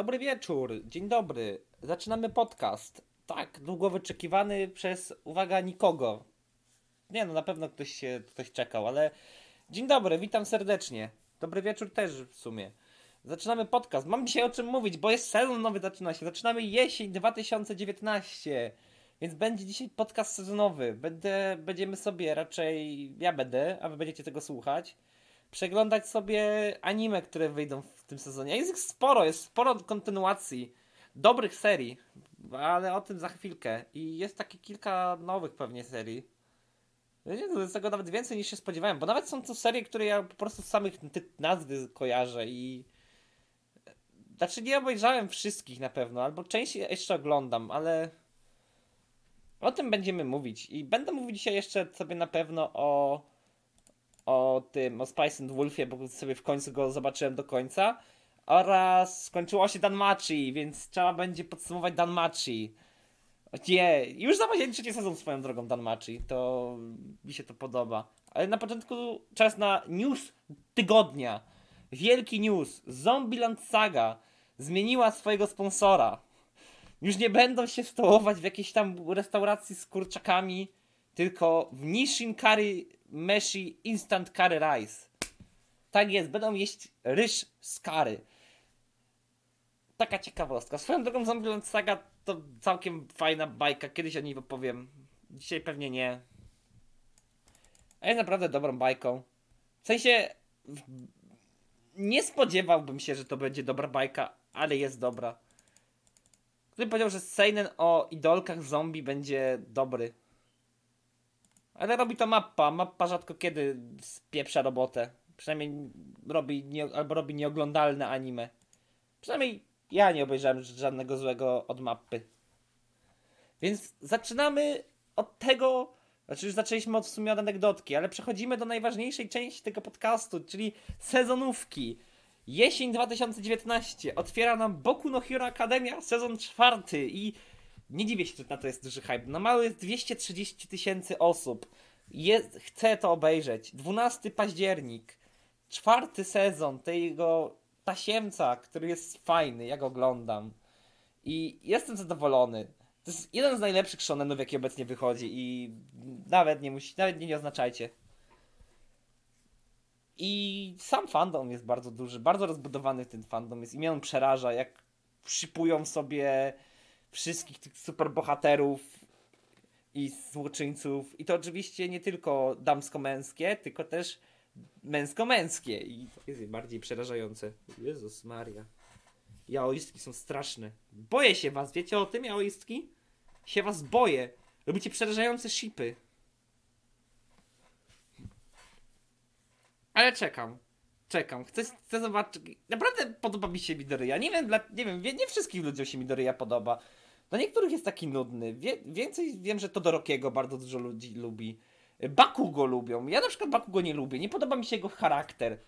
Dobry wieczór, dzień dobry. Zaczynamy podcast. Tak, długo wyczekiwany przez, uwaga, nikogo. Nie no, na pewno ktoś się, ktoś czekał, ale dzień dobry, witam serdecznie. Dobry wieczór też w sumie. Zaczynamy podcast. Mam dzisiaj o czym mówić, bo jest sezon nowy zaczyna się. Zaczynamy jesień 2019. Więc będzie dzisiaj podcast sezonowy. Będę, będziemy sobie raczej, ja będę, a wy będziecie tego słuchać, przeglądać sobie anime, które wyjdą w tym sezonie. Jest ich sporo, jest sporo kontynuacji, dobrych serii, ale o tym za chwilkę. I jest takie kilka nowych pewnie serii. Jest tego nawet więcej niż się spodziewałem, bo nawet są to serie, które ja po prostu z samych nazwy kojarzę i... Znaczy nie obejrzałem wszystkich na pewno, albo część jeszcze oglądam, ale o tym będziemy mówić. I będę mówić dzisiaj jeszcze sobie na pewno o, o tym, o Spice and Wolfie, bo sobie w końcu go zobaczyłem do końca. Oraz skończyło się Danmachi, więc trzeba będzie podsumować Danmachi. Nie, już zapowiedzieli trzeci sezon swoją drogą Danmachi, to mi się to podoba. Ale na początku czas na news tygodnia. Wielki news. Zombieland Saga zmieniła swojego sponsora. Już nie będą się stołować w jakiejś tam restauracji z kurczakami, tylko w Nishin Curry Meshi Instant Curry Rice. Tak jest, będą jeść ryż z curry. Taka ciekawostka. Swoją drogą Zombieland Saga to całkiem fajna bajka. Kiedyś o niej opowiem. Dzisiaj pewnie nie. A jest naprawdę dobrą bajką. W sensie nie spodziewałbym się, że to będzie dobra bajka, ale jest dobra. Gdybym powiedział, że seinen o idolkach zombie będzie dobry. Ale robi to mappa. Mappa rzadko kiedy spieprza robotę. Przynajmniej robi nie, albo robi nieoglądalne anime. Przynajmniej ja nie obejrzałem żadnego złego od mapy. Więc zaczynamy od tego, znaczy już zaczęliśmy od w sumie od anegdotki, ale przechodzimy do najważniejszej części tego podcastu, czyli sezonówki. Jesień 2019 otwiera nam Boku no Hero Academia sezon czwarty i nie dziwię się, że na to jest duży hype. Na mały jest 230 tysięcy osób. Chcę to obejrzeć. 12 październik. Czwarty sezon tego tasiemca, który jest fajny. Ja go oglądam. I jestem zadowolony. To jest jeden z najlepszych shonenów, jaki obecnie wychodzi i nawet nie musi, nawet nie, nie oznaczajcie. I sam fandom jest bardzo duży, bardzo rozbudowany ten fandom jest i mnie on przeraża, jak przypują sobie wszystkich tych superbohaterów i złoczyńców. I to oczywiście nie tylko damsko-męskie, tylko też męsko-męskie. I to jest bardziej przerażające. Jezus Maria. Jaoistki są straszne. Boję się was, wiecie o tym, jaoistki? Się was boję. Robicie przerażające shipy. Ale czekam. Czekam. Chcę, chcę zobaczyć. Naprawdę podoba mi się Midoriya. Nie wiem, dla, nie wiem, nie wszystkim ludziom się Midoriya podoba. Dla niektórych jest taki nudny. Wie, więcej wiem, że to do Rokiego bardzo dużo ludzi lubi. Baku go lubią. Ja na przykład Baku go nie lubię. Nie podoba mi się jego charakter.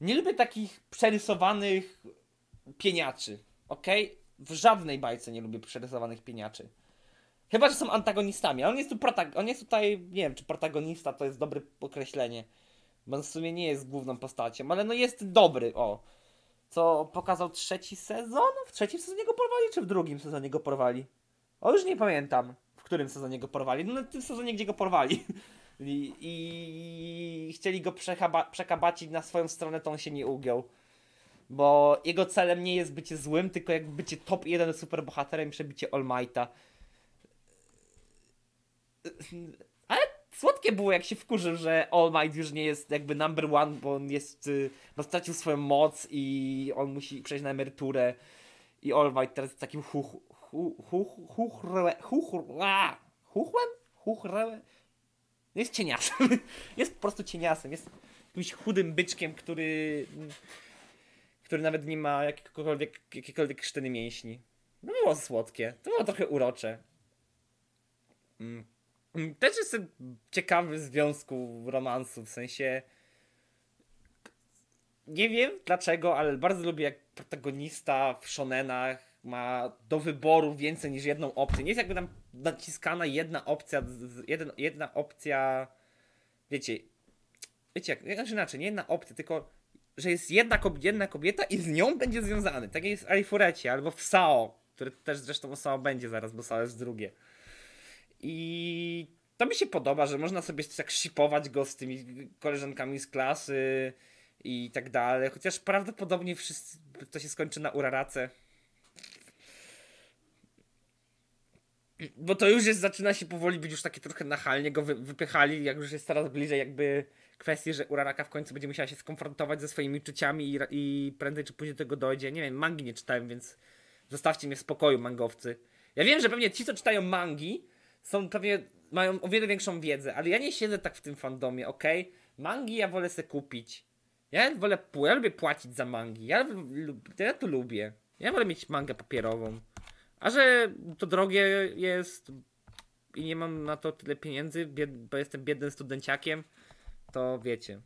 Nie lubię takich przerysowanych pieniaczy. Ok? W żadnej bajce nie lubię przerysowanych pieniaczy. Chyba, że są antagonistami. A on jest tu protag- on jest tutaj, nie wiem, czy protagonista to jest dobre określenie. Bo on w sumie nie jest główną postacią, ale no jest dobry, o. Co pokazał trzeci sezon? W trzecim sezonie go porwali, czy w drugim sezonie go porwali? O, już nie pamiętam, w którym sezonie go porwali. No, w tym sezonie, gdzie go porwali. I, i chcieli go przekaba- przekabacić na swoją stronę, to on się nie ugiął. Bo jego celem nie jest bycie złym, tylko jak bycie top 1 superbohaterem przebicie All Mighta. Słodkie było, jak się wkurzył, że All Might już nie jest jakby number one, bo on jest, no stracił swoją moc i on musi przejść na emeryturę i All Might teraz jest takim chuch, chuch, chuch, chuchre, chuchra, chuchłem? Chuchre? Jest cieniasem. Jest po prostu cieniasem. Jest jakimś chudym byczkiem, który który nawet nie ma jakiekolwiek, jakiekolwiek krztyny mięśni. No było słodkie. To było trochę urocze. Mm. Też jestem ciekawy związku romansu, w sensie nie wiem dlaczego, ale bardzo lubię jak protagonista w shonenach ma do wyboru więcej niż jedną opcję. Nie jest jakby tam naciskana jedna opcja, jedna, jedna opcja, wiecie, wiecie jak, znaczy inaczej, nie jedna opcja, tylko że jest jedna, jedna kobieta i z nią będzie związany. Tak jest w Arifurecie albo w Sao, który też zresztą o Sao będzie zaraz, bo Sao jest drugie. I to mi się podoba, że można sobie tak shipować go z tymi koleżankami z klasy i tak dalej. Chociaż prawdopodobnie wszyscy, to się skończy na urarace. Bo to już jest, zaczyna się powoli być już takie trochę nachalnie go wy, wypychali, jak już jest coraz bliżej jakby kwestii, że Uraraka w końcu będzie musiała się skonfrontować ze swoimi uczuciami i, i prędzej czy później do tego dojdzie. Nie wiem, mangi nie czytałem, więc zostawcie mnie w spokoju, mangowcy. Ja wiem, że pewnie ci, co czytają mangi, są pewnie, mają o wiele większą wiedzę, ale ja nie siedzę tak w tym fandomie, ok? Mangi ja wolę se kupić. Ja wolę, ja lubię płacić za mangi. Ja, ja to lubię. Ja wolę mieć mangę papierową. A że to drogie jest i nie mam na to tyle pieniędzy, bo jestem biednym studenciakiem, to wiecie.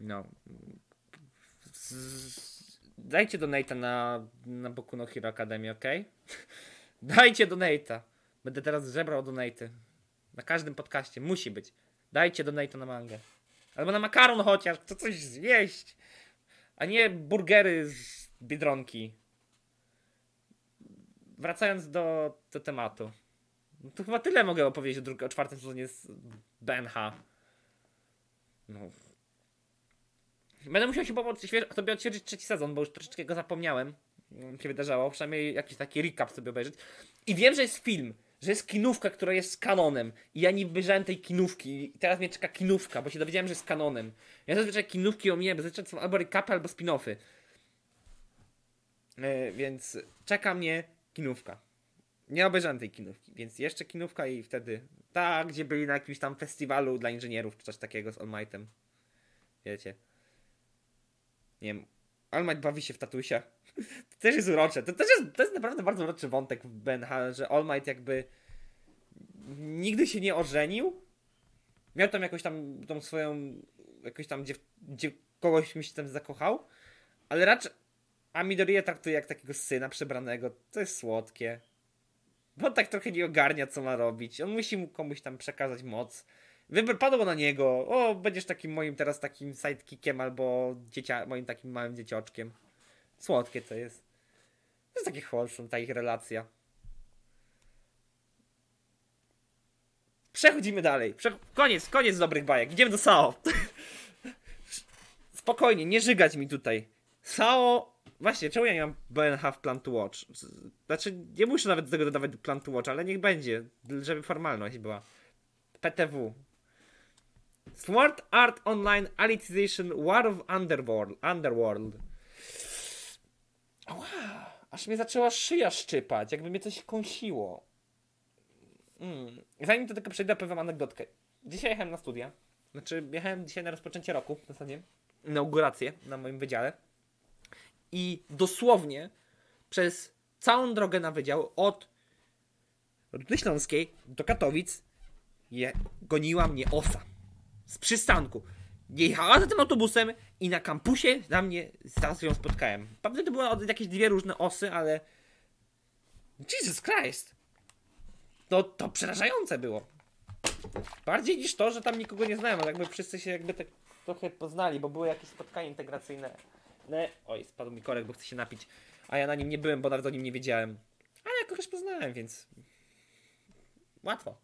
No. Dajcie donata na, na Boku no Hero Academy, ok? Dajcie donata. Będę teraz żebrał donaty. Na każdym podcaście. Musi być. Dajcie donata na mangę. Albo na makaron chociaż. To coś zjeść. A nie burgery z Biedronki. Wracając do, do tematu. No to chyba tyle mogę opowiedzieć o, drugim, o czwartym sezonie z BNH. No. Będę musiał się pomóc sobie odświeżyć trzeci sezon, bo już troszeczkę go zapomniałem. Się wydarzało. Przynajmniej jakiś taki recap sobie obejrzeć. I wiem, że jest film, że jest kinówka, która jest z kanonem. I ja nie wyjrzałem tej kinówki. I teraz mnie czeka kinówka, bo się dowiedziałem, że jest kanonem. Ja zazwyczaj kinówki o mnie, bo zazwyczaj są albo recapy, albo spin-offy. Yy, więc czeka mnie kinówka. Nie obejrzałem tej kinówki, więc jeszcze kinówka i wtedy. Tak, gdzie byli na jakimś tam festiwalu dla inżynierów, czy coś takiego z All Mightem. Wiecie. Nie wiem. All Might bawi się w tatusia. To też jest urocze. To też jest, to jest naprawdę bardzo uroczy wątek w Ben że All Might jakby nigdy się nie ożenił. Miał tam jakąś tam tą swoją, jakoś tam, gdzie, gdzie kogoś mi się tam zakochał, ale raczej, a Midoriya traktuje jak takiego syna przebranego. To jest słodkie. Bo on tak trochę nie ogarnia, co ma robić. On musi mu komuś tam przekazać moc. Wybór padło na niego. O, będziesz takim moim teraz takim sidekickiem albo dziecia moim takim małym dziecioczkiem. Słodkie to jest. To jest takie wholesome, ta ich relacja. Przechodzimy dalej. Prze koniec, koniec dobrych bajek. Idziemy do Sao. Spokojnie, nie żygać mi tutaj. Sao Właśnie, czemu ja nie mam BNH w Plan to Watch? Znaczy, nie muszę nawet do tego dodawać Plan to Watch, ale niech będzie, żeby formalność była. PTW. Sword Art Online Alicization War of Underworld. Underworld. Wow, aż mnie zaczęła szyja szczypać, jakby mnie coś kąsiło. Mm. Zanim do tego przejdę, powiem anegdotkę. Dzisiaj jechałem na studia. Znaczy, jechałem dzisiaj na rozpoczęcie roku w zasadzie. Inaugurację na moim wydziale i dosłownie przez całą drogę na wydział od Rudy Śląskiej do Katowic je, goniła mnie osa. Z przystanku. Jechała za tym autobusem i na kampusie na mnie zaraz ją spotkałem. Pewnie to były jakieś dwie różne osy, ale Jesus Christ! To, to przerażające było. Bardziej niż to, że tam nikogo nie znałem, ale jakby wszyscy się jakby tak trochę poznali, bo były jakieś spotkania integracyjne Oj, spadł mi korek, bo chcę się napić. A ja na nim nie byłem, bo nawet o nim nie wiedziałem. Ale ja kogoś poznałem, więc... Łatwo.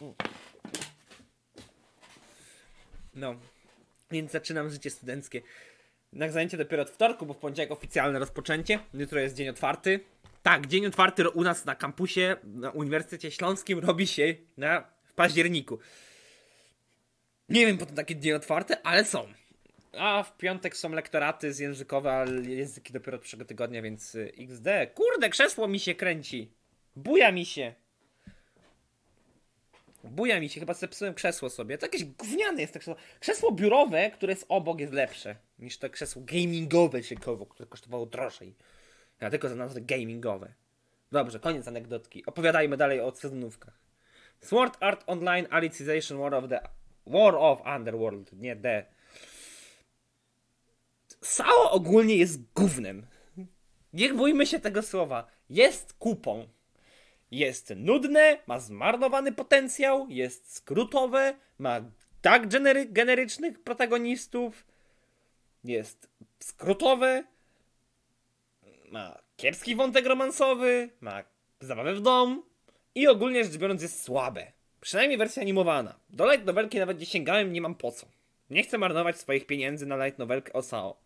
Mm. No. Więc zaczynam życie studenckie. Na zajęcie dopiero od wtorku, bo w poniedziałek oficjalne rozpoczęcie. Jutro jest dzień otwarty. Tak, dzień otwarty u nas na kampusie na Uniwersytecie Śląskim robi się na, w październiku. Nie wiem po to takie dni otwarte, ale są. A w piątek są lektoraty z językowe, ale języki dopiero od przyszłego tygodnia, więc y, XD. Kurde, krzesło mi się kręci. Buja mi się. Buja mi się, chyba zepsułem krzesło sobie. To jakieś gówniane jest to krzesło. Krzesło biurowe, które jest obok, jest lepsze niż to krzesło gamingowe siekowo, które kosztowało drożej. Ja tylko za nazwę gamingowe. Dobrze, koniec anegdotki. Opowiadajmy dalej o sezonówkach. Sword Art Online Alicization War of the... War of Underworld, nie The. Sao ogólnie jest gównem. Nie bójmy się tego słowa. Jest kupą. Jest nudne, ma zmarnowany potencjał, jest skrótowe, ma tak genery generycznych protagonistów, jest skrótowe, ma kiepski wątek romansowy, ma zabawę w dom i ogólnie rzecz biorąc jest słabe. Przynajmniej wersja animowana. Do light novelki nawet nie sięgałem, nie mam po co. Nie chcę marnować swoich pieniędzy na light novelkę o SAO.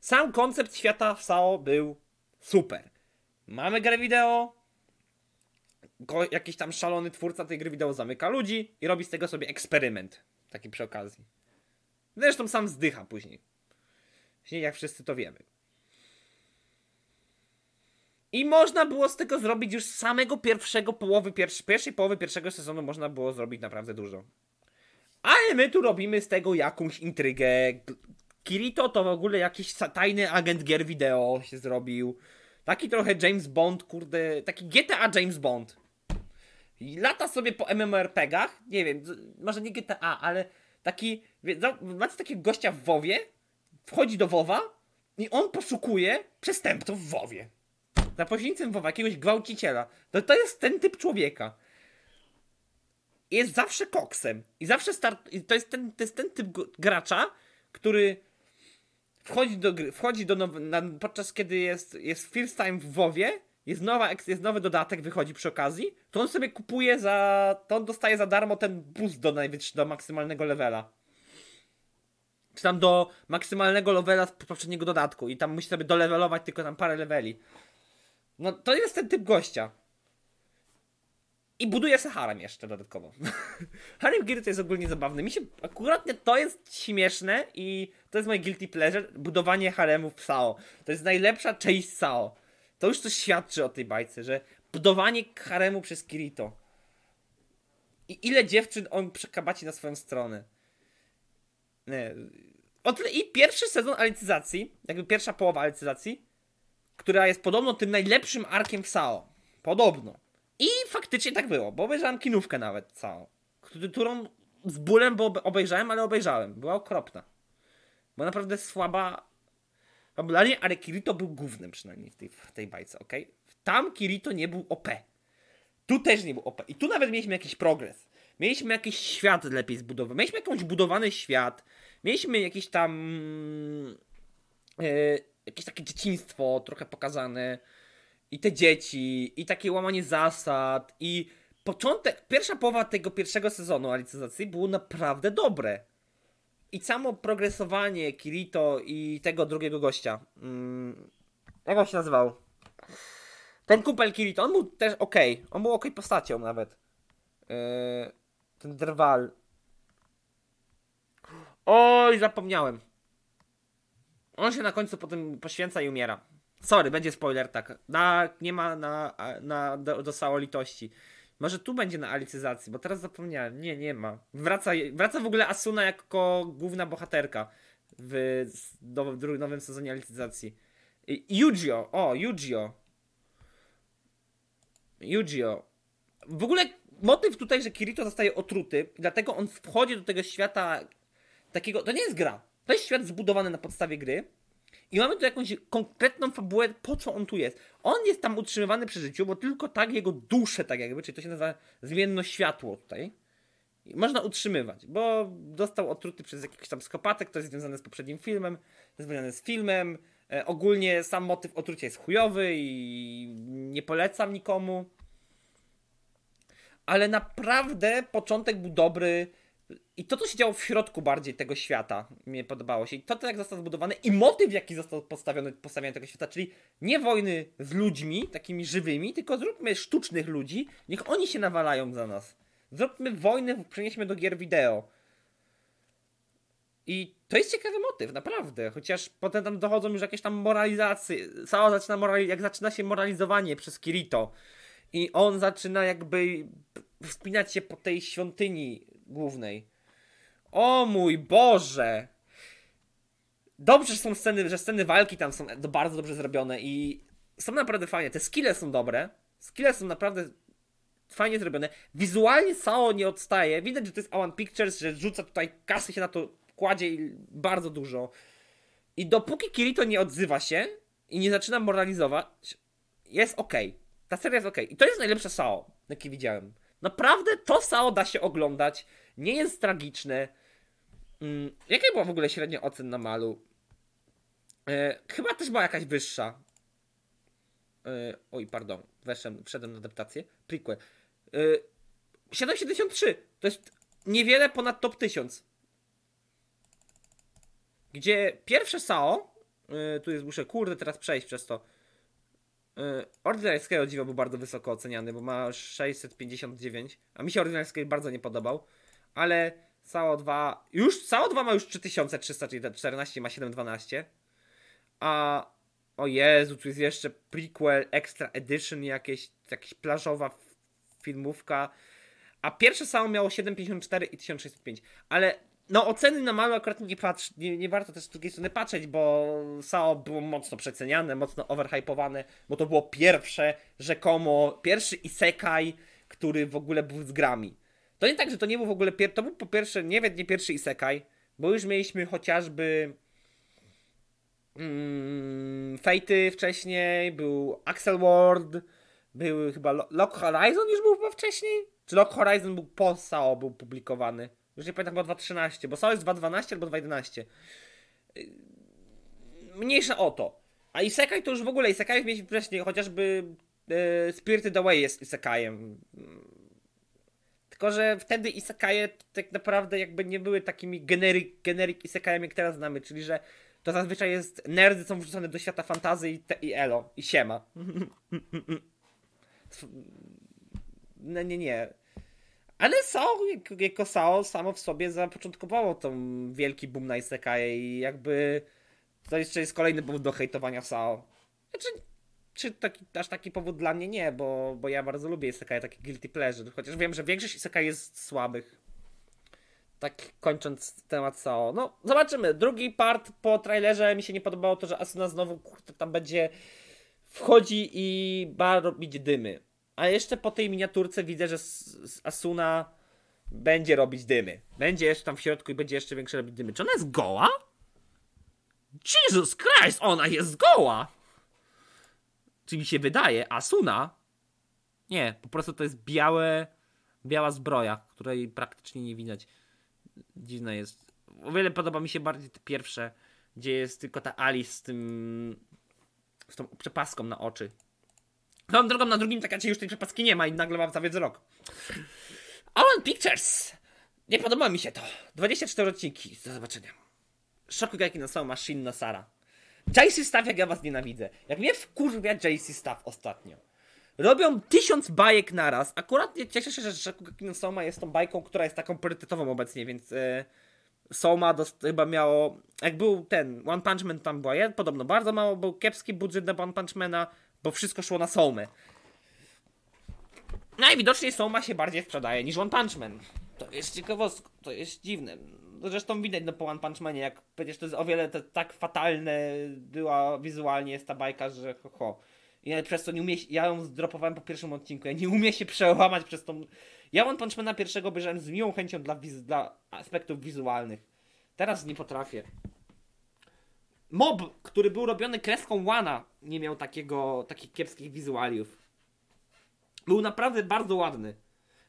Sam koncept świata w SAO był super. Mamy grę wideo, jakiś tam szalony twórca tej gry wideo zamyka ludzi i robi z tego sobie eksperyment. Taki przy okazji. Zresztą sam zdycha później. Później jak wszyscy to wiemy. I można było z tego zrobić już z samego pierwszego połowy, pierwszej połowy pierwszego sezonu można było zrobić naprawdę dużo. Ale my tu robimy z tego jakąś intrygę. Kirito to w ogóle jakiś tajny agent gier wideo się zrobił. Taki trochę James Bond, kurde, taki GTA James Bond. I lata sobie po MMORPGach, nie wiem, może nie GTA, ale taki, macie takiego gościa w WoWie, wchodzi do WoWa i on poszukuje przestępców w WoWie. Za pośrednictwem WoWa, jakiegoś gwałciciela. To, to jest ten typ człowieka. Jest zawsze koksem. I zawsze start... To jest ten, to jest ten typ gracza, który wchodzi do gry, wchodzi do podczas kiedy jest, jest first time w WoWie, jest, nowa, jest nowy dodatek, wychodzi przy okazji, to on sobie kupuje za, to on dostaje za darmo ten boost do, do maksymalnego levela. Czy tam do maksymalnego levela z poprzedniego dodatku i tam musi sobie dolevelować tylko tam parę leveli. No to jest ten typ gościa. I buduje se harem jeszcze dodatkowo. harem Gear to jest ogólnie zabawny. Mi się akurat to jest śmieszne i to jest moje guilty pleasure. Budowanie haremu w SAO. To jest najlepsza część SAO. To już coś świadczy o tej bajce, że budowanie haremu przez Kirito. I ile dziewczyn on przekabaci na swoją stronę. Nie. I pierwszy sezon alicyzacji, jakby pierwsza połowa alicyzacji, która jest podobno tym najlepszym arkiem w SAO. Podobno. I faktycznie tak było, bo obejrzałem kinówkę nawet całą, którą z bólem bo obejrzałem, ale obejrzałem. Była okropna. Była naprawdę słaba fabularnie, ale Kirito był głównym przynajmniej w tej, w tej bajce, ok? Tam Kirito nie był OP. Tu też nie był OP. I tu nawet mieliśmy jakiś progres. Mieliśmy jakiś świat lepiej zbudowany. Mieliśmy jakąś budowany świat. Mieliśmy jakieś tam... Yy, jakieś takie dzieciństwo trochę pokazane i te dzieci, i takie łamanie zasad, i początek, pierwsza połowa tego pierwszego sezonu alicyzacji było naprawdę dobre. I samo progresowanie Kirito i tego drugiego gościa. Mm, jak on się nazywał? Ten kupel Kirito, on był też ok. On był ok postacią nawet. Yy, ten drwal. Oj, zapomniałem. On się na końcu potem poświęca i umiera. Sorry, będzie spoiler, tak. Na, nie ma na, na, do, do litości. Może tu będzie na alicyzacji, bo teraz zapomniałem. Nie, nie ma. Wraca, wraca w ogóle Asuna jako główna bohaterka w, do, w nowym sezonie alicyzacji. Yujio, o, Yujio. Yujio. W ogóle motyw tutaj, że Kirito zostaje otruty, dlatego on wchodzi do tego świata takiego. To nie jest gra. To jest świat zbudowany na podstawie gry i mamy tu jakąś konkretną fabułę, po co on tu jest. On jest tam utrzymywany przy życiu, bo tylko tak jego duszę, tak jakby, czyli to się nazywa zmienne światło tutaj, można utrzymywać, bo dostał otruty przez jakiś tam skopatek, to jest związane z poprzednim filmem, związane z filmem. E, ogólnie sam motyw otrucia jest chujowy i nie polecam nikomu. Ale naprawdę początek był dobry i to, co się działo w środku bardziej tego świata, mnie podobało się. I to, to jak został zbudowany i motyw, jaki został postawiony, postawiony tego świata, czyli nie wojny z ludźmi, takimi żywymi, tylko zróbmy sztucznych ludzi, niech oni się nawalają za nas. Zróbmy wojnę, przenieśmy do gier wideo. I to jest ciekawy motyw, naprawdę. Chociaż potem tam dochodzą już jakieś tam moralizacje. Cała zaczyna morali- jak zaczyna się moralizowanie przez Kirito. I on zaczyna jakby wspinać się po tej świątyni głównej. O mój Boże! Dobrze, że są sceny, że sceny walki tam są bardzo dobrze zrobione i są naprawdę fajne. Te skille są dobre. Skille są naprawdę fajnie zrobione. Wizualnie Sao nie odstaje. Widać, że to jest Awan Pictures, że rzuca tutaj kasy się na to kładzie i bardzo dużo. I dopóki Kirito nie odzywa się i nie zaczyna moralizować, jest ok. Ta seria jest ok. I to jest najlepsze Sao, jakie widziałem. Naprawdę to Sao da się oglądać. Nie jest tragiczne. Mm, jaka była w ogóle średnia ocen na malu? E, chyba też była jakaś wyższa. E, oj, pardon. Weszłem, wszedłem na adaptację. Prequel. E, 773. To jest niewiele ponad top 1000. Gdzie pierwsze Sao, yy, tu jest, muszę kurde teraz przejść przez to. Yy, Ordinary Scale dziwo był bardzo wysoko oceniany, bo ma 659, a mi się Ordinary Scale bardzo nie podobał, ale Sao 2, już Sao 2 ma już 3300, czyli 14 ma 712, a o Jezu, tu jest jeszcze prequel, extra edition jakieś, jakaś plażowa filmówka, a pierwsze Sao miało 754 i 1605, ale no oceny na mały akurat nie patrz, nie, nie warto też z drugiej strony patrzeć, bo SAO było mocno przeceniane, mocno overhypowane, bo to było pierwsze, rzekomo, pierwszy isekai, który w ogóle był z grami. To nie tak, że to nie był w ogóle, pier- to był po pierwsze, nie wiem, nie pierwszy isekai, bo już mieliśmy chociażby mm, Fate'y wcześniej, był Axel World, był chyba Lock Horizon już był chyba wcześniej? Czy Lock Horizon był po SAO, był publikowany? Już nie pamiętam, chyba 2.13, bo SAO jest 2.12 albo 2.11. Mniejsza o to. A Isekai to już w ogóle Isekai mieliśmy wcześniej, chociażby e, Spirited Away jest Isekajem. Tylko, że wtedy Isekaje tak naprawdę jakby nie były takimi generic, generic Isekajami, jak teraz znamy, czyli że to zazwyczaj jest nerdy są wrzucone do świata fantazy i, te, i elo, i siema. No nie, nie. Ale Sao, jako Sao samo w sobie zapoczątkowało tą wielki boom na Isekai i jakby to jeszcze jest kolejny powód do hejtowania Sao. Znaczy, czy taki, aż taki powód dla mnie nie, bo, bo ja bardzo lubię Isekai, taki guilty pleasure, chociaż wiem, że większość Isekai jest słabych. Tak kończąc temat Sao. No, zobaczymy. Drugi part po trailerze mi się nie podobało to, że Asuna znowu tam będzie wchodzi i ba robić dymy. A jeszcze po tej miniaturce widzę, że Asuna będzie robić dymy. Będzie jeszcze tam w środku i będzie jeszcze większe robić dymy. Czy ona jest goła? Jesus Christ, ona jest goła! Czy mi się wydaje? Asuna? Nie, po prostu to jest białe, biała zbroja, której praktycznie nie widać. Dziwne jest. O wiele podoba mi się bardziej te pierwsze, gdzie jest tylko ta Alice z tym. z tą przepaską na oczy. Tą drogą na drugim takacie już tej przepaski nie ma i nagle mam cały wzrok. Alan Pictures! Nie podoba mi się to. 24 odcinki. Do zobaczenia. Shokugeki no są Machine no Sara. JC Staff, jak ja was nienawidzę. Jak mnie wkurwia JC Staff ostatnio. Robią tysiąc bajek naraz. Akurat cieszę się, że Shokugeki no Soma jest tą bajką, która jest taką priorytetową obecnie, więc... Yy... Soma dost, chyba miało. Jak był ten One Punch Man, tam była ja, podobno bardzo mało, był kiepski budżet na One Punch Mana bo wszystko szło na Somę. Najwidoczniej Soma się bardziej sprzedaje niż One Punch Man. To jest ciekawostka, to jest dziwne. Zresztą widać no, po One Punch Manie, jak przecież to jest o wiele to, tak fatalne była wizualnie jest ta bajka, że ho, ho. Ja przez to nie umie ja ją zdropowałem po pierwszym odcinku, ja nie umiem się przełamać przez tą... Ja One Punch Mana pierwszego obejrzałem z miłą chęcią dla, dla aspektów wizualnych. Teraz nie potrafię. Mob, który był robiony kreską Wana, nie miał takiego, takich kiepskich wizualiów. Był naprawdę bardzo ładny.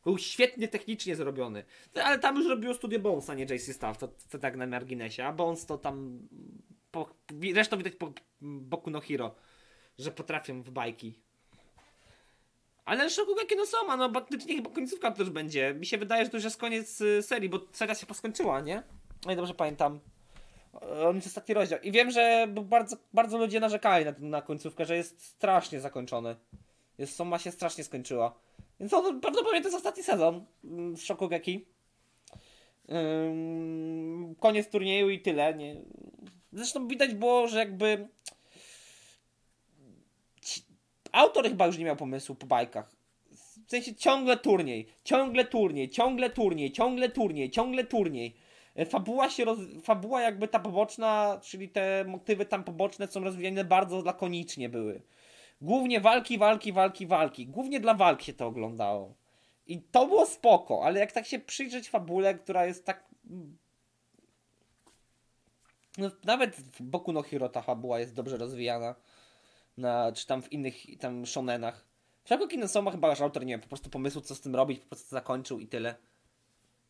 Był świetnie technicznie zrobiony. Ale tam już robiło studio Bones, a nie JC Staff. To, to tak na marginesie. A Bones to tam. Po, zresztą widać po Boku no Hero, że potrafią w bajki. Ale Shokugeki no Soma, no faktycznie chyba końcówka też będzie. Mi się wydaje, że to już jest koniec y, serii, bo seria się poskończyła, nie? No i dobrze pamiętam. On jest ostatni rozdział. I wiem, że bardzo, bardzo ludzie narzekali na, na końcówkę, że jest strasznie zakończony. Jest, Soma się strasznie skończyła. Więc to prawdopodobnie to jest ostatni sezon mm, z Shokugeki. Koniec turnieju i tyle. Nie. Zresztą widać było, że jakby autor chyba już nie miał pomysłu po bajkach. W sensie ciągle turniej, ciągle turniej, ciągle turniej, ciągle turniej, ciągle turniej. E, fabuła się roz... fabuła jakby ta poboczna, czyli te motywy tam poboczne są rozwijane bardzo lakonicznie były. Głównie walki, walki, walki, walki. Głównie dla walk się to oglądało. I to było spoko, ale jak tak się przyjrzeć fabule, która jest tak... No, nawet w Boku no Hero ta fabuła jest dobrze rozwijana. Na, czy tam w innych tam shonenach. Shokugeki no Soma chyba aż autor nie wiem, po prostu pomysłu, co z tym robić, po prostu zakończył i tyle.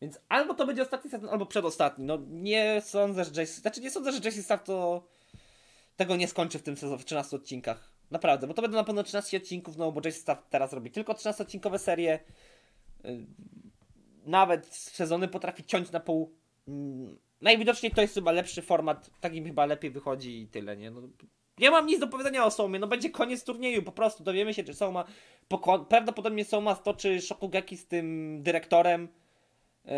Więc albo to będzie ostatni sezon, albo przedostatni. No nie sądzę, że Jason... Znaczy nie sądzę, że Jason Staff to tego nie skończy w tym sezonie, w 13 odcinkach. Naprawdę, bo to będą na pewno 13 odcinków, no bo Jason teraz robi tylko 13-odcinkowe serie. Y, nawet sezony potrafi ciąć na pół. Mm, najwidoczniej to jest chyba lepszy format, tak im chyba lepiej wychodzi i tyle, nie? No, nie mam nic do powiedzenia o Somie, no będzie koniec turnieju, po prostu dowiemy się, czy Soma, poko- prawdopodobnie Soma stoczy Shokugeki z tym dyrektorem yy,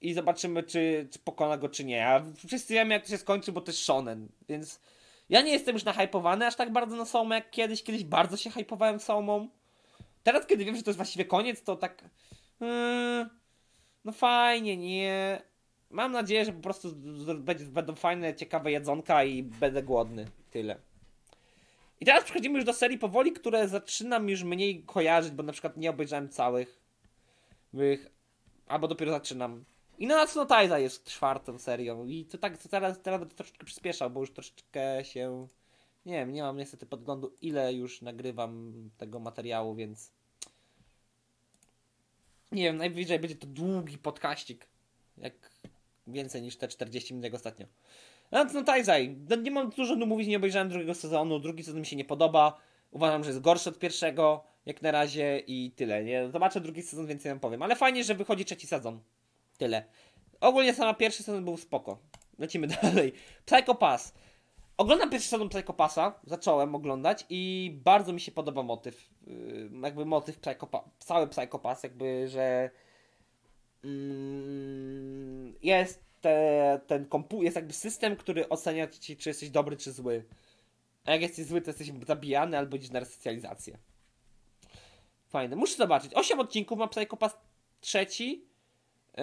i zobaczymy, czy, czy pokona go, czy nie. A wszyscy wiemy, jak to się skończy, bo to jest shonen, więc ja nie jestem już nahypowany aż tak bardzo na Somę, jak kiedyś, kiedyś bardzo się hypowałem Somą. Teraz, kiedy wiem, że to jest właściwie koniec, to tak... Yy, no fajnie, nie. Mam nadzieję, że po prostu będą fajne, ciekawe jedzonka i będę głodny. Tyle. I teraz przechodzimy już do serii powoli, które zaczynam już mniej kojarzyć, bo na przykład nie obejrzałem całych. Albo dopiero zaczynam. I no Taiza jest czwartą serią. I to tak to teraz, teraz będę troszeczkę przyspieszał, bo już troszeczkę się. Nie wiem, nie mam niestety podglądu, ile już nagrywam tego materiału, więc nie wiem, najwyżej będzie to długi podkaścik. Jak więcej niż te 40 minut jak ostatnio. No, no Taizai, no, nie mam dużo do mówić, nie obejrzałem drugiego sezonu, drugi sezon mi się nie podoba. Uważam, że jest gorszy od pierwszego, jak na razie i tyle. Nie zobaczę drugi sezon, więcej wam powiem. Ale fajnie, że wychodzi trzeci sezon. Tyle. Ogólnie sama pierwszy sezon był spoko. Lecimy dalej. Psycho Pass. Oglądam pierwszy sezon Psychopasa, zacząłem oglądać i bardzo mi się podoba motyw, yy, jakby motyw Psychopa, cały Psychopas, jakby, że mm, jest te, ten komputer, jest jakby system, który ocenia ci, czy jesteś dobry, czy zły. A jak jesteś zły, to jesteś zabijany albo idziesz na resocjalizację. Fajne. Muszę zobaczyć. Osiem odcinków ma Psychopas trzeci. Yy,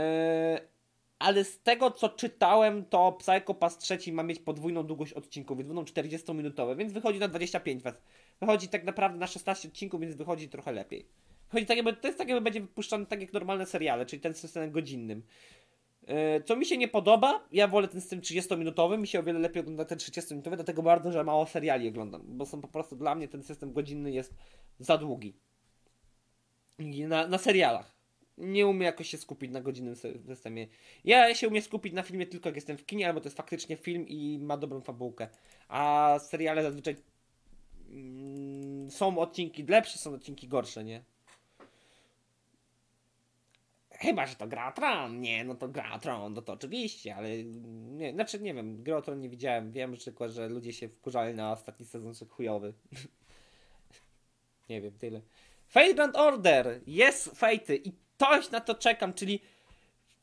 ale z tego co czytałem, to Psycho Pass 3 ma mieć podwójną długość odcinków, więc będą 40-minutowe, więc wychodzi na 25 was. Wychodzi tak naprawdę na 16 odcinków, więc wychodzi trochę lepiej. Wychodzi tak jakby, to jest tak jakby będzie wypuszczany tak jak normalne seriale, czyli ten system godzinnym. Yy, co mi się nie podoba, ja wolę ten system 30-minutowy, mi się o wiele lepiej ogląda ten 30-minutowy, dlatego bardzo, że mało seriali oglądam, bo są po prostu dla mnie ten system godzinny jest za długi. Na, na serialach nie umie jakoś się skupić na godzinnym systemie. Ja się umiem skupić na filmie tylko jak jestem w kinie, albo to jest faktycznie film i ma dobrą fabułkę. A seriale zazwyczaj mm, są odcinki lepsze, są odcinki gorsze, nie? Chyba, że to gra Tron. Nie, no to gra Tron, no to oczywiście, ale nie, znaczy nie wiem, gra Tron nie widziałem. Wiem że tylko, że ludzie się wkurzali na ostatni sezon, że chujowy. nie wiem, tyle. Fate Grand Order! Jest Fate i coś na to czekam, czyli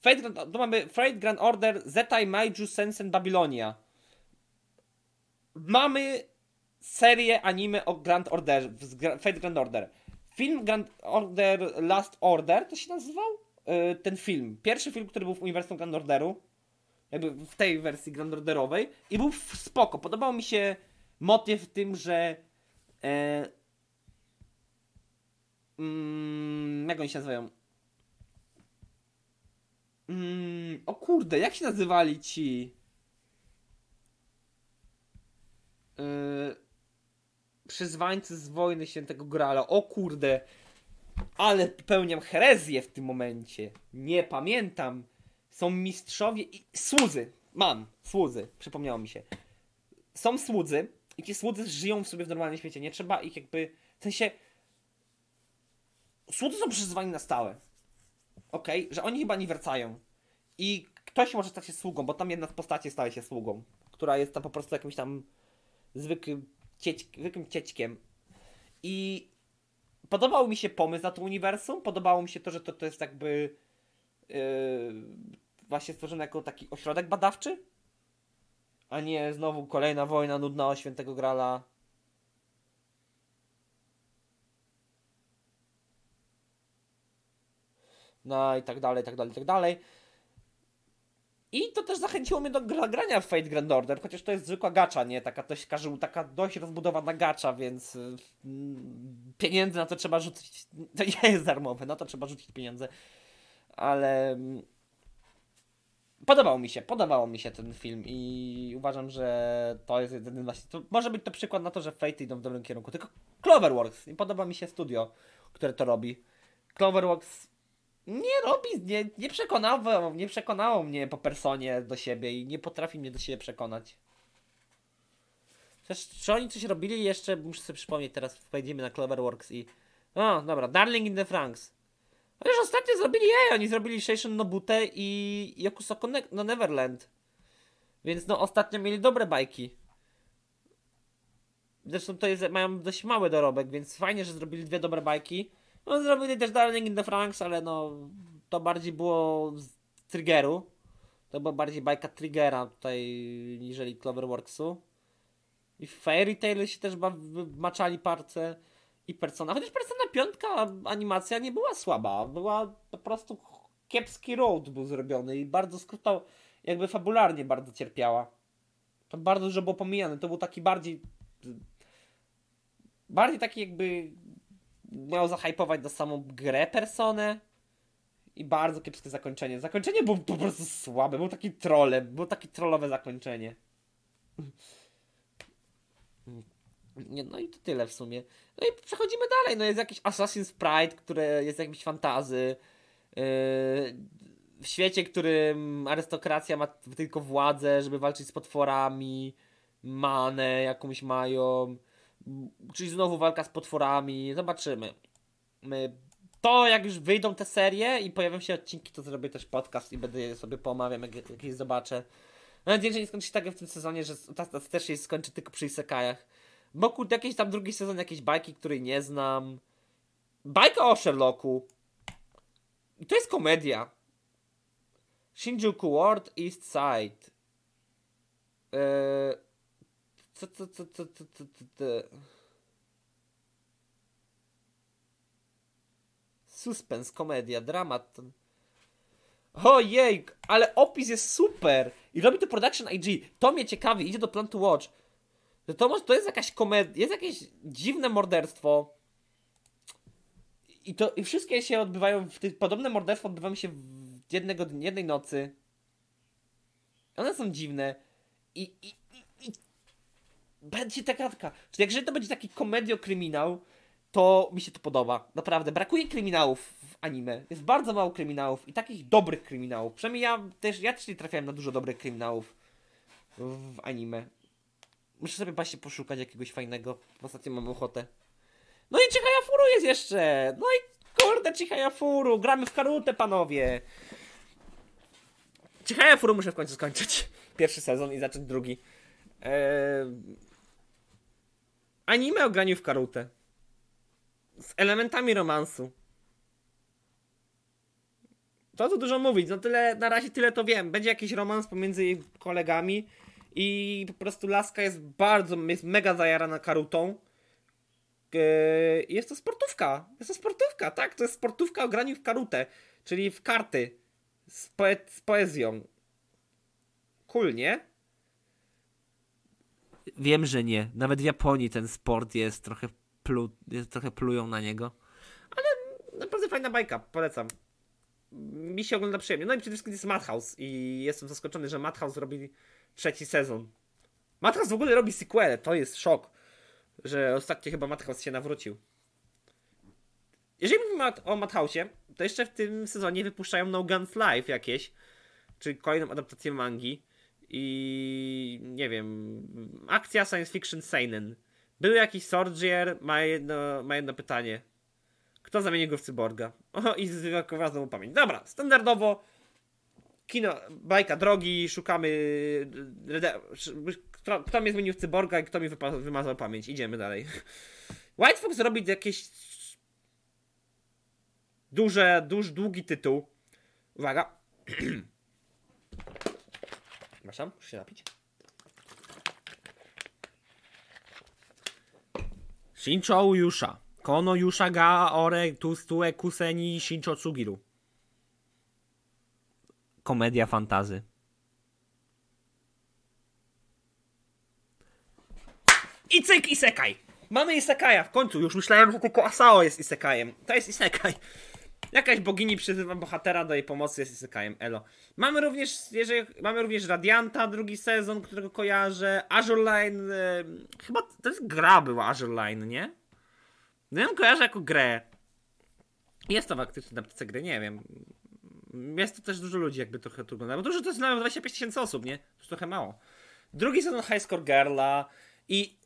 Fate Grand, tu mamy Fate Grand Order Zetai Maiju Sensen Babylonia. Mamy serię anime o Grand Order, Fate Grand Order. Film Grand Order Last Order to się nazywał? Yy, ten film. Pierwszy film, który był w uniwersum Grand Orderu. Jakby w tej wersji Grand Orderowej. I był spoko. Podobał mi się motyw w tym, że e, mm, jak oni się nazywają? Mm, o kurde, jak się nazywali ci? Yy, przyzwańcy z wojny świętego Grala. O kurde, ale pełniam herezję w tym momencie. Nie pamiętam. Są mistrzowie i słudzy. Mam, słudzy, przypomniało mi się. Są słudzy i ci słudzy żyją sobie w normalnym świecie. Nie trzeba ich jakby. W sensie. Słudzy są przyzwani na stałe że oni chyba nie wracają. I ktoś może stać się sługą, bo tam jedna z postaci staje się sługą, która jest tam po prostu jakimś tam zwykłym, cieć, zwykłym ciećkiem. I podobał mi się pomysł na to uniwersum, podobało mi się to, że to, to jest jakby yy, właśnie stworzone jako taki ośrodek badawczy, a nie znowu kolejna wojna nudna o Świętego Grala no i tak dalej, i tak dalej, i tak dalej. I to też zachęciło mnie do grania w Fate Grand Order, chociaż to jest zwykła gacza, nie? Taka dość, taka dość rozbudowana gacza, więc mm, pieniędzy na to trzeba rzucić. To nie jest darmowe, na to trzeba rzucić pieniądze. Ale mm, podobał mi się, podobało mi się ten film i uważam, że to jest jedyny właśnie. To może być to przykład na to, że Fate idą w dobrym kierunku. Tylko Cloverworks, nie podoba mi się studio które to robi. Cloverworks nie robi, nie, nie przekonało, nie przekonało mnie po personie do siebie i nie potrafi mnie do siebie przekonać. Przecież, czy oni coś robili jeszcze, muszę sobie przypomnieć, teraz wejdziemy na Cloverworks i... O, dobra, Darling in the Franks. Chociaż ostatnio zrobili jej, oni zrobili Seishun Nobute i Yokusoko ne no Neverland. Więc no ostatnio mieli dobre bajki. Zresztą to jest, mają dość mały dorobek, więc fajnie, że zrobili dwie dobre bajki. No zrobili też Darling in the Franks, ale no to bardziej było z Triggeru. To była bardziej bajka Triggera tutaj niżeli Cloverworksu. I Fairy Tail się też maczali parce i Persona. Chociaż Persona 5 animacja nie była słaba. Była po prostu kiepski road był zrobiony i bardzo skrótał, jakby fabularnie bardzo cierpiała. To bardzo dużo było pomijane. To był taki bardziej bardziej taki jakby miał zahypować do samą grę personę i bardzo kiepskie zakończenie. Zakończenie było po prostu słabe, był taki trolem, było takie trollowe zakończenie. Nie, no i to tyle w sumie. No i przechodzimy dalej. No jest jakiś Assassin's Pride, które jest jakimś fantazy. Yy, w świecie, którym arystokracja ma tylko władzę, żeby walczyć z potworami, manę jakąś mają. Czyli znowu walka z potworami. Zobaczymy. My, to jak już wyjdą te serie i pojawią się odcinki, to zrobię też podcast i będę je sobie pomawiam, jak, je zobaczę. Mam nadzieję, że nie skończy się tak w tym sezonie, że ta, ta też się skończy tylko przy Isekajach. Bo kurde, jakiś tam drugi sezon, jakieś bajki, której nie znam. Bajka o Sherlocku. To jest komedia. Shinjuku Ward East Side. Eee, co, co, co, co, co, co, co, co. Suspens, komedia, dramat. Ojej, ale opis jest super! I robi to Production IG. To mnie ciekawi, idzie do Plan to Watch. To, to jest jakaś komedia, jest jakieś dziwne morderstwo. I to i wszystkie się odbywają, w tych, podobne morderstwa odbywają się w jednego, jednej nocy. One są dziwne. I, i będzie ta kratka. Czyli jak to będzie taki komedio-kryminał, to mi się to podoba. Naprawdę. Brakuje kryminałów w anime. Jest bardzo mało kryminałów i takich dobrych kryminałów. Przynajmniej ja też, ja też nie trafiałem na dużo dobrych kryminałów w anime. Muszę sobie właśnie poszukać jakiegoś fajnego. Ostatnio mam ochotę. No i Chihaya Furu jest jeszcze! No i kurde Chihaya Furu! Gramy w karutę, panowie! Chihaya Furu muszę w końcu skończyć. Pierwszy sezon i zacząć drugi. Eee... Anime o graniu w karutę. Z elementami romansu. To co dużo mówić, no tyle, na razie tyle to wiem. Będzie jakiś romans pomiędzy kolegami i po prostu laska jest bardzo, jest mega zajarana karutą. Jest to sportówka. Jest to sportówka, tak? To jest sportówka o graniu w karutę, czyli w karty z, poe z poezją. Cool, nie? Wiem, że nie. Nawet w Japonii ten sport jest trochę, plu, jest trochę plują na niego. Ale naprawdę fajna bajka, polecam. Mi się ogląda przyjemnie. No i przede wszystkim jest Madhouse i jestem zaskoczony, że Madhouse robi trzeci sezon. Madhouse w ogóle robi sequel, to jest szok, że ostatnio chyba Madhouse się nawrócił. Jeżeli mówimy o Madhouse'ie, to jeszcze w tym sezonie wypuszczają No Guns Live jakieś, czyli kolejną adaptację mangi i nie wiem, akcja science fiction seinen. Był jakiś Sorgier, ma jedno, ma jedno pytanie. Kto zamieni go w cyborga? O, i zwykła mu pamięć. Dobra, standardowo kino, bajka drogi, szukamy kto, kto mnie zmienił w cyborga i kto mi wymazał pamięć. Idziemy dalej. White Fox zrobi jakieś duże, duż, długi tytuł. Uwaga. Przepraszam, muszę się napić. Shincho Yusha. Kono Yusha ga ore tustue kuseni Shincho Tsugiru komedia fantazy. I cyk, isekaj! Mamy isekaja w końcu. Już myślałem, że tylko Asao jest isekajem. To jest isekaj. Jakaś bogini przyzywa bohatera do jej pomocy, jest isekajem. Elo. Mamy również, jeżeli, mamy również Radianta, drugi sezon, którego kojarzę. Azure Line. chyba to jest gra była Azure Line, nie? No ją kojarzę jako grę. Jest to faktycznie na aptece gry, nie wiem. Jest to też dużo ludzi jakby trochę tu ogląda, bo dużo to jest nawet 25 tysięcy osób, nie? To trochę mało. Drugi sezon High Score Girla i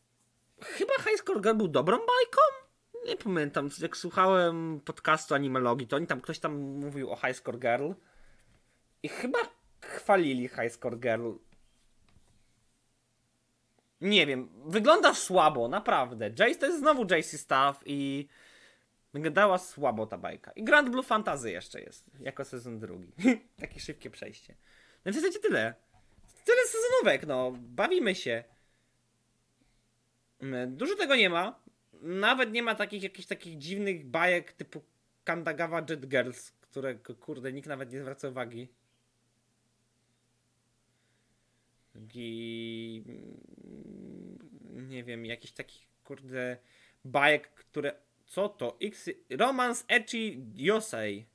chyba High Score Girl był dobrą bajką? Nie pamiętam, jak słuchałem podcastu Animologii, to oni tam, ktoś tam mówił o High Score Girl i chyba chwalili High Score Girl. Nie wiem, wygląda słabo, naprawdę. Jace to jest znowu Jace Staff i wyglądała słabo ta bajka. I Grand Blue Fantasy jeszcze jest, jako sezon drugi. Takie szybkie przejście. No w zasadzie tyle. Tyle sezonówek, no. Bawimy się. Mm, Dużo tego nie ma. Nawet nie ma takich jakichś takich dziwnych bajek typu Kandagawa Jet Girls, którego kurde nikt nawet nie zwraca uwagi. I nie wiem, jakichś takich kurde bajek, które co to? X Romance Echi Yosei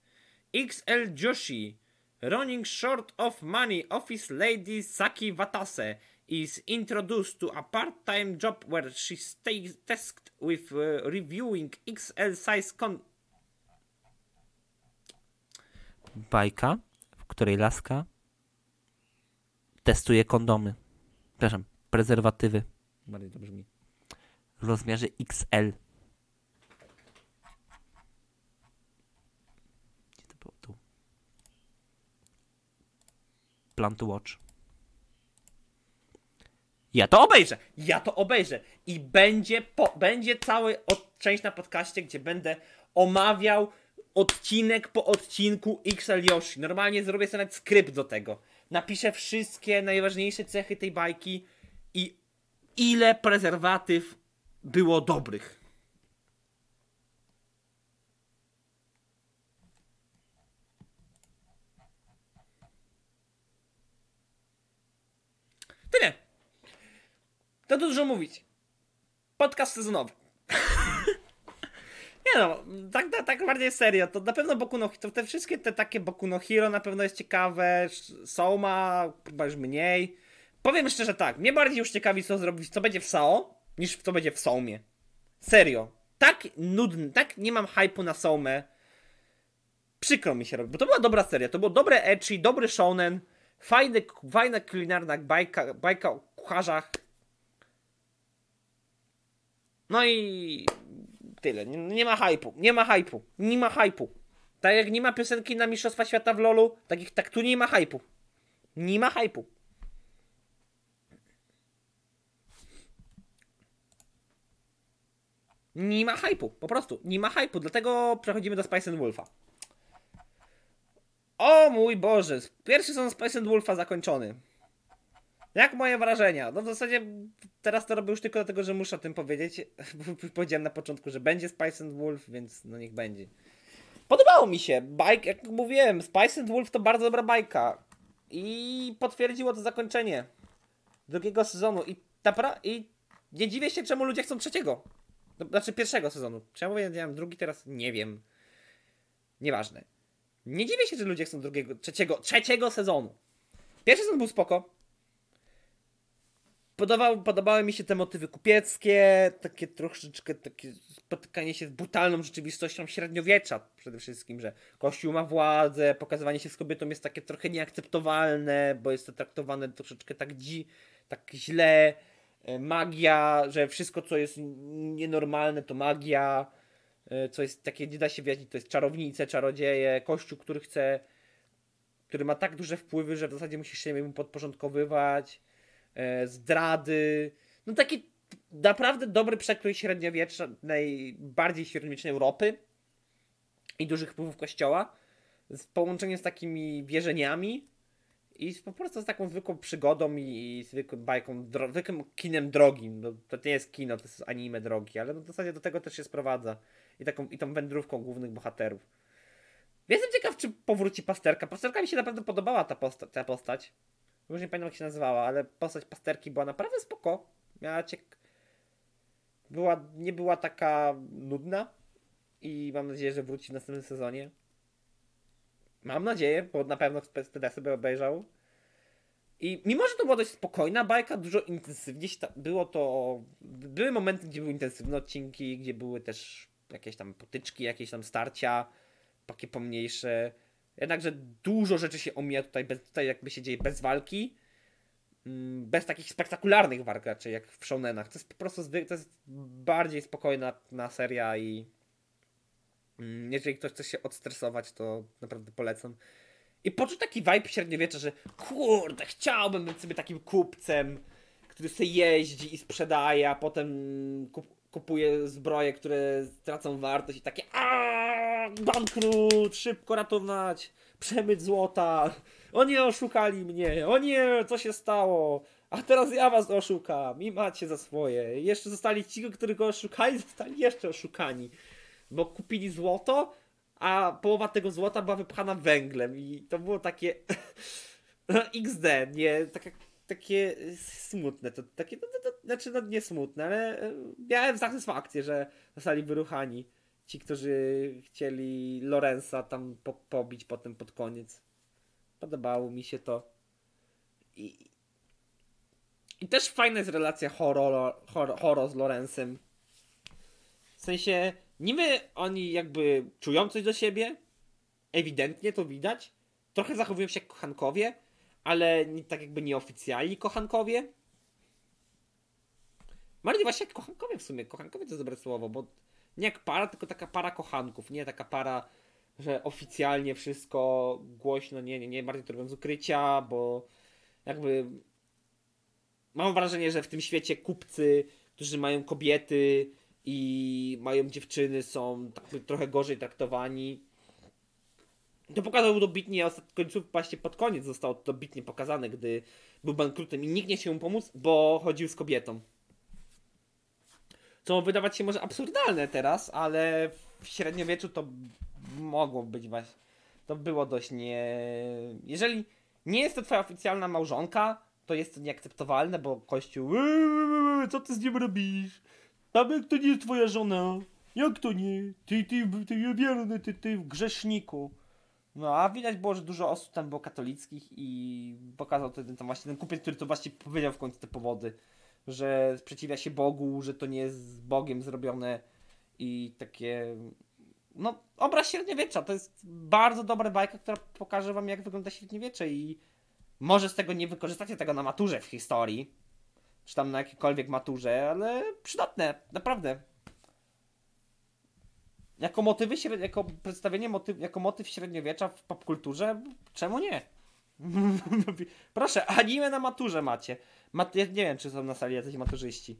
XL Joshi Running short of money, office lady Saki Watase is introduced to a part-time job where she stays tasked with uh, reviewing XL size con... Bajka, w której laska testuje kondomy. Przepraszam, prezerwatywy. Bardziej to brzmi. W rozmiarze XL. Gdzie to było? Tu. Plan to watch. Ja to obejrzę! Ja to obejrzę! I będzie, po, będzie cały od, część na podcaście, gdzie będę omawiał odcinek po odcinku XL Yoshi. Normalnie zrobię sobie nawet skrypt do tego. Napiszę wszystkie najważniejsze cechy tej bajki i ile prezerwatyw było dobrych. Tyle. To dużo mówić. Podcast sezonowy. Nie no, tak, tak, tak bardziej serio, to na pewno Boku no to te wszystkie te takie Boku no Hero na pewno jest ciekawe, Soma chyba już mniej. Powiem szczerze tak, mnie bardziej już ciekawi co zrobić, co będzie w Sao, niż co będzie w Soumie. Serio. Tak nudny, tak nie mam hypu na Soumę. Przykro mi się robi, bo to była dobra seria, to było dobre ecchi, dobry shonen, fajny, fajna kulinarna bajka, bajka o kucharzach. No i tyle. Nie, nie ma hypu. Nie ma hypu. Nie ma hypu. Tak jak nie ma piosenki na Mistrzostwa Świata w LoLu, tak, jak, tak tu nie ma hypu. Nie ma hypu. Nie ma hypu. Po prostu. Nie ma hypu. Dlatego przechodzimy do Spice and Wolfa. O mój Boże. Pierwszy sezon Spice and Wolfa zakończony. Jak moje wrażenia? No w zasadzie teraz to robię już tylko dlatego, że muszę o tym powiedzieć. Powiedziałem na początku, że będzie Spice and Wolf, więc no niech będzie. Podobało mi się. Bajk, jak mówiłem, Spice and Wolf to bardzo dobra bajka. I potwierdziło to zakończenie drugiego sezonu. I, napra- i nie dziwię się, czemu ludzie chcą trzeciego. No, znaczy pierwszego sezonu. Czemu powiedziałem drugi, teraz nie wiem. Nieważne. Nie dziwię się, że ludzie chcą drugiego, trzeciego, trzeciego sezonu. Pierwszy sezon był spoko. Podobały, podobały mi się te motywy kupieckie, takie troszeczkę takie spotykanie się z brutalną rzeczywistością średniowiecza przede wszystkim, że Kościół ma władzę, pokazywanie się z kobietą jest takie trochę nieakceptowalne, bo jest to traktowane troszeczkę tak, dzi, tak źle, magia, że wszystko co jest nienormalne to magia, co jest takie, nie da się wyjaśnić, to jest czarownice, czarodzieje, Kościół, który chce, który ma tak duże wpływy, że w zasadzie musisz się mu podporządkowywać, zdrady. No taki naprawdę dobry przekrój średniowiecznej, bardziej średniowiecznej Europy i dużych wpływów kościoła z połączeniem z takimi wierzeniami i po prostu z taką zwykłą przygodą i, i zwykłą bajką, dro, zwykłym kinem drogim. No, to nie jest kino, to jest anime drogi, ale no w zasadzie do tego też się sprowadza. I, taką, i tą wędrówką głównych bohaterów. Jestem ciekaw, czy powróci Pasterka. Pasterka mi się naprawdę podobała ta, posta ta postać. Już nie pamiętam jak się nazywała, ale postać pasterki była naprawdę spoko. Miała ciek... Była, nie była taka nudna i mam nadzieję, że wróci w następnym sezonie. Mam nadzieję, bo na pewno wtedy sobie obejrzał. I mimo, że to była dość spokojna bajka, dużo intensywniej było to... Były momenty, gdzie były intensywne odcinki, gdzie były też jakieś tam potyczki, jakieś tam starcia. takie pomniejsze. Jednakże dużo rzeczy się omija tutaj, bez, tutaj jakby się dzieje bez walki. Mm, bez takich spektakularnych walk raczej, jak w shonenach. To jest po prostu to jest bardziej spokojna na seria i mm, jeżeli ktoś chce się odstresować, to naprawdę polecam. I poczuć taki vibe średniowiecza, że kurde, chciałbym być sobie takim kupcem, który sobie jeździ i sprzedaje, a potem kup kupuje zbroje, które stracą wartość i takie a bankrut, szybko ratować, przemyć złota. Oni oszukali mnie, o nie, co się stało? A teraz ja was oszukam i macie za swoje. Jeszcze zostali ci, których go oszukali, zostali jeszcze oszukani. Bo kupili złoto, a połowa tego złota była wypchana węglem i to było takie XD, nie, tak takie smutne, to takie, to, to, to, znaczy no nie smutne, ale e, miałem satysfakcję, że zostali wyruchani ci, którzy chcieli Lorenza tam po, pobić potem pod koniec. Podobało mi się to. I, i też fajna jest relacja Horo, Horo, Horo z Lorenzem. W sensie, niby oni jakby czują coś do siebie, ewidentnie to widać, trochę zachowują się jak kochankowie, ale nie, tak jakby nieoficjalni kochankowie. Bardziej właśnie jak kochankowie w sumie. Kochankowie to jest dobre słowo, bo nie jak para, tylko taka para kochanków. Nie taka para, że oficjalnie wszystko głośno, nie, nie, nie. Bardziej to robią z ukrycia, bo jakby mam wrażenie, że w tym świecie kupcy, którzy mają kobiety i mają dziewczyny, są tak trochę gorzej traktowani to pokazał dobitnie, a końców właśnie pod koniec zostało to dobitnie pokazane, gdy był bankrutem i nikt nie chciał mu pomóc, bo chodził z kobietą. Co wydawać się może absurdalne teraz, ale w średniowieczu to mogło być właśnie. To było dość nie. Jeżeli nie jest to twoja oficjalna małżonka, to jest to nieakceptowalne, bo kościół. Co ty z nim robisz? Tam to nie jest twoja żona. Jak to nie? Ty, ty, ty, ty wierny, ty, ty grzeszniku. No, a widać było, że dużo osób tam było katolickich i pokazał ten, ten właśnie ten kupiec, który to właśnie powiedział w końcu te powody, że sprzeciwia się Bogu, że to nie jest z Bogiem zrobione i takie... No, obraz średniowiecza to jest bardzo dobra bajka, która pokaże wam, jak wygląda średniowiecze i może z tego nie wykorzystacie tego na maturze w historii, czy tam na jakiejkolwiek maturze, ale przydatne, naprawdę jako motywy, jako przedstawienie motyw, jako motyw średniowiecza w popkulturze, czemu nie? Proszę, anime na maturze macie. Mat nie wiem, czy są na sali jacyś maturzyści.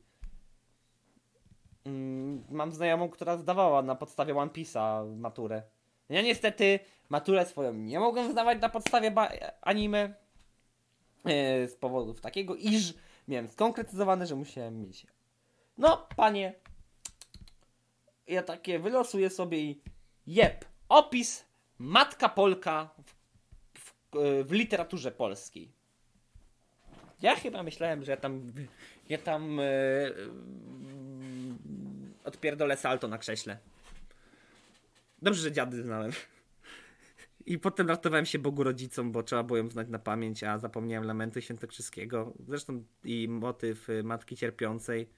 Mm, mam znajomą, która zdawała na podstawie One Piece'a maturę. Ja niestety maturę swoją nie mogłem zdawać na podstawie anime. Yy, z powodów takiego, iż miałem skonkretyzowane, że musiałem mieć. No, panie, ja takie wylosuję sobie i jeb, opis Matka Polka w, w, w literaturze polskiej. Ja chyba myślałem, że ja tam ja tam yy, odpierdolę salto na krześle. Dobrze, że dziady znałem. I potem ratowałem się Bogu rodzicom, bo trzeba było ją znać na pamięć, a zapomniałem lamentu świętokrzyskiego. Zresztą i motyw Matki Cierpiącej.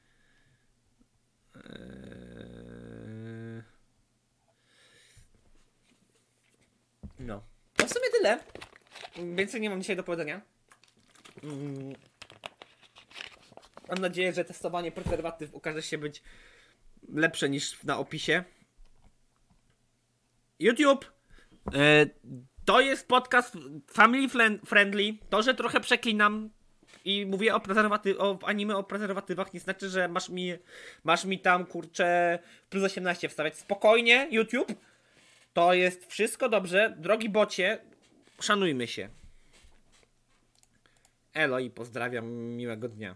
No. To w sumie tyle. Więcej nie mam dzisiaj do powiedzenia. Mm. Mam nadzieję, że testowanie prezerwatyw okaże się być lepsze niż na opisie. YouTube. E, to jest podcast family friendly. To, że trochę przeklinam, i mówię o, prezerwaty- o anime o prezerwatywach, nie znaczy, że masz mi, masz mi tam, kurczę, plus 18 wstawiać. Spokojnie, YouTube. To jest wszystko dobrze. Drogi bocie, szanujmy się. Elo i pozdrawiam, miłego dnia.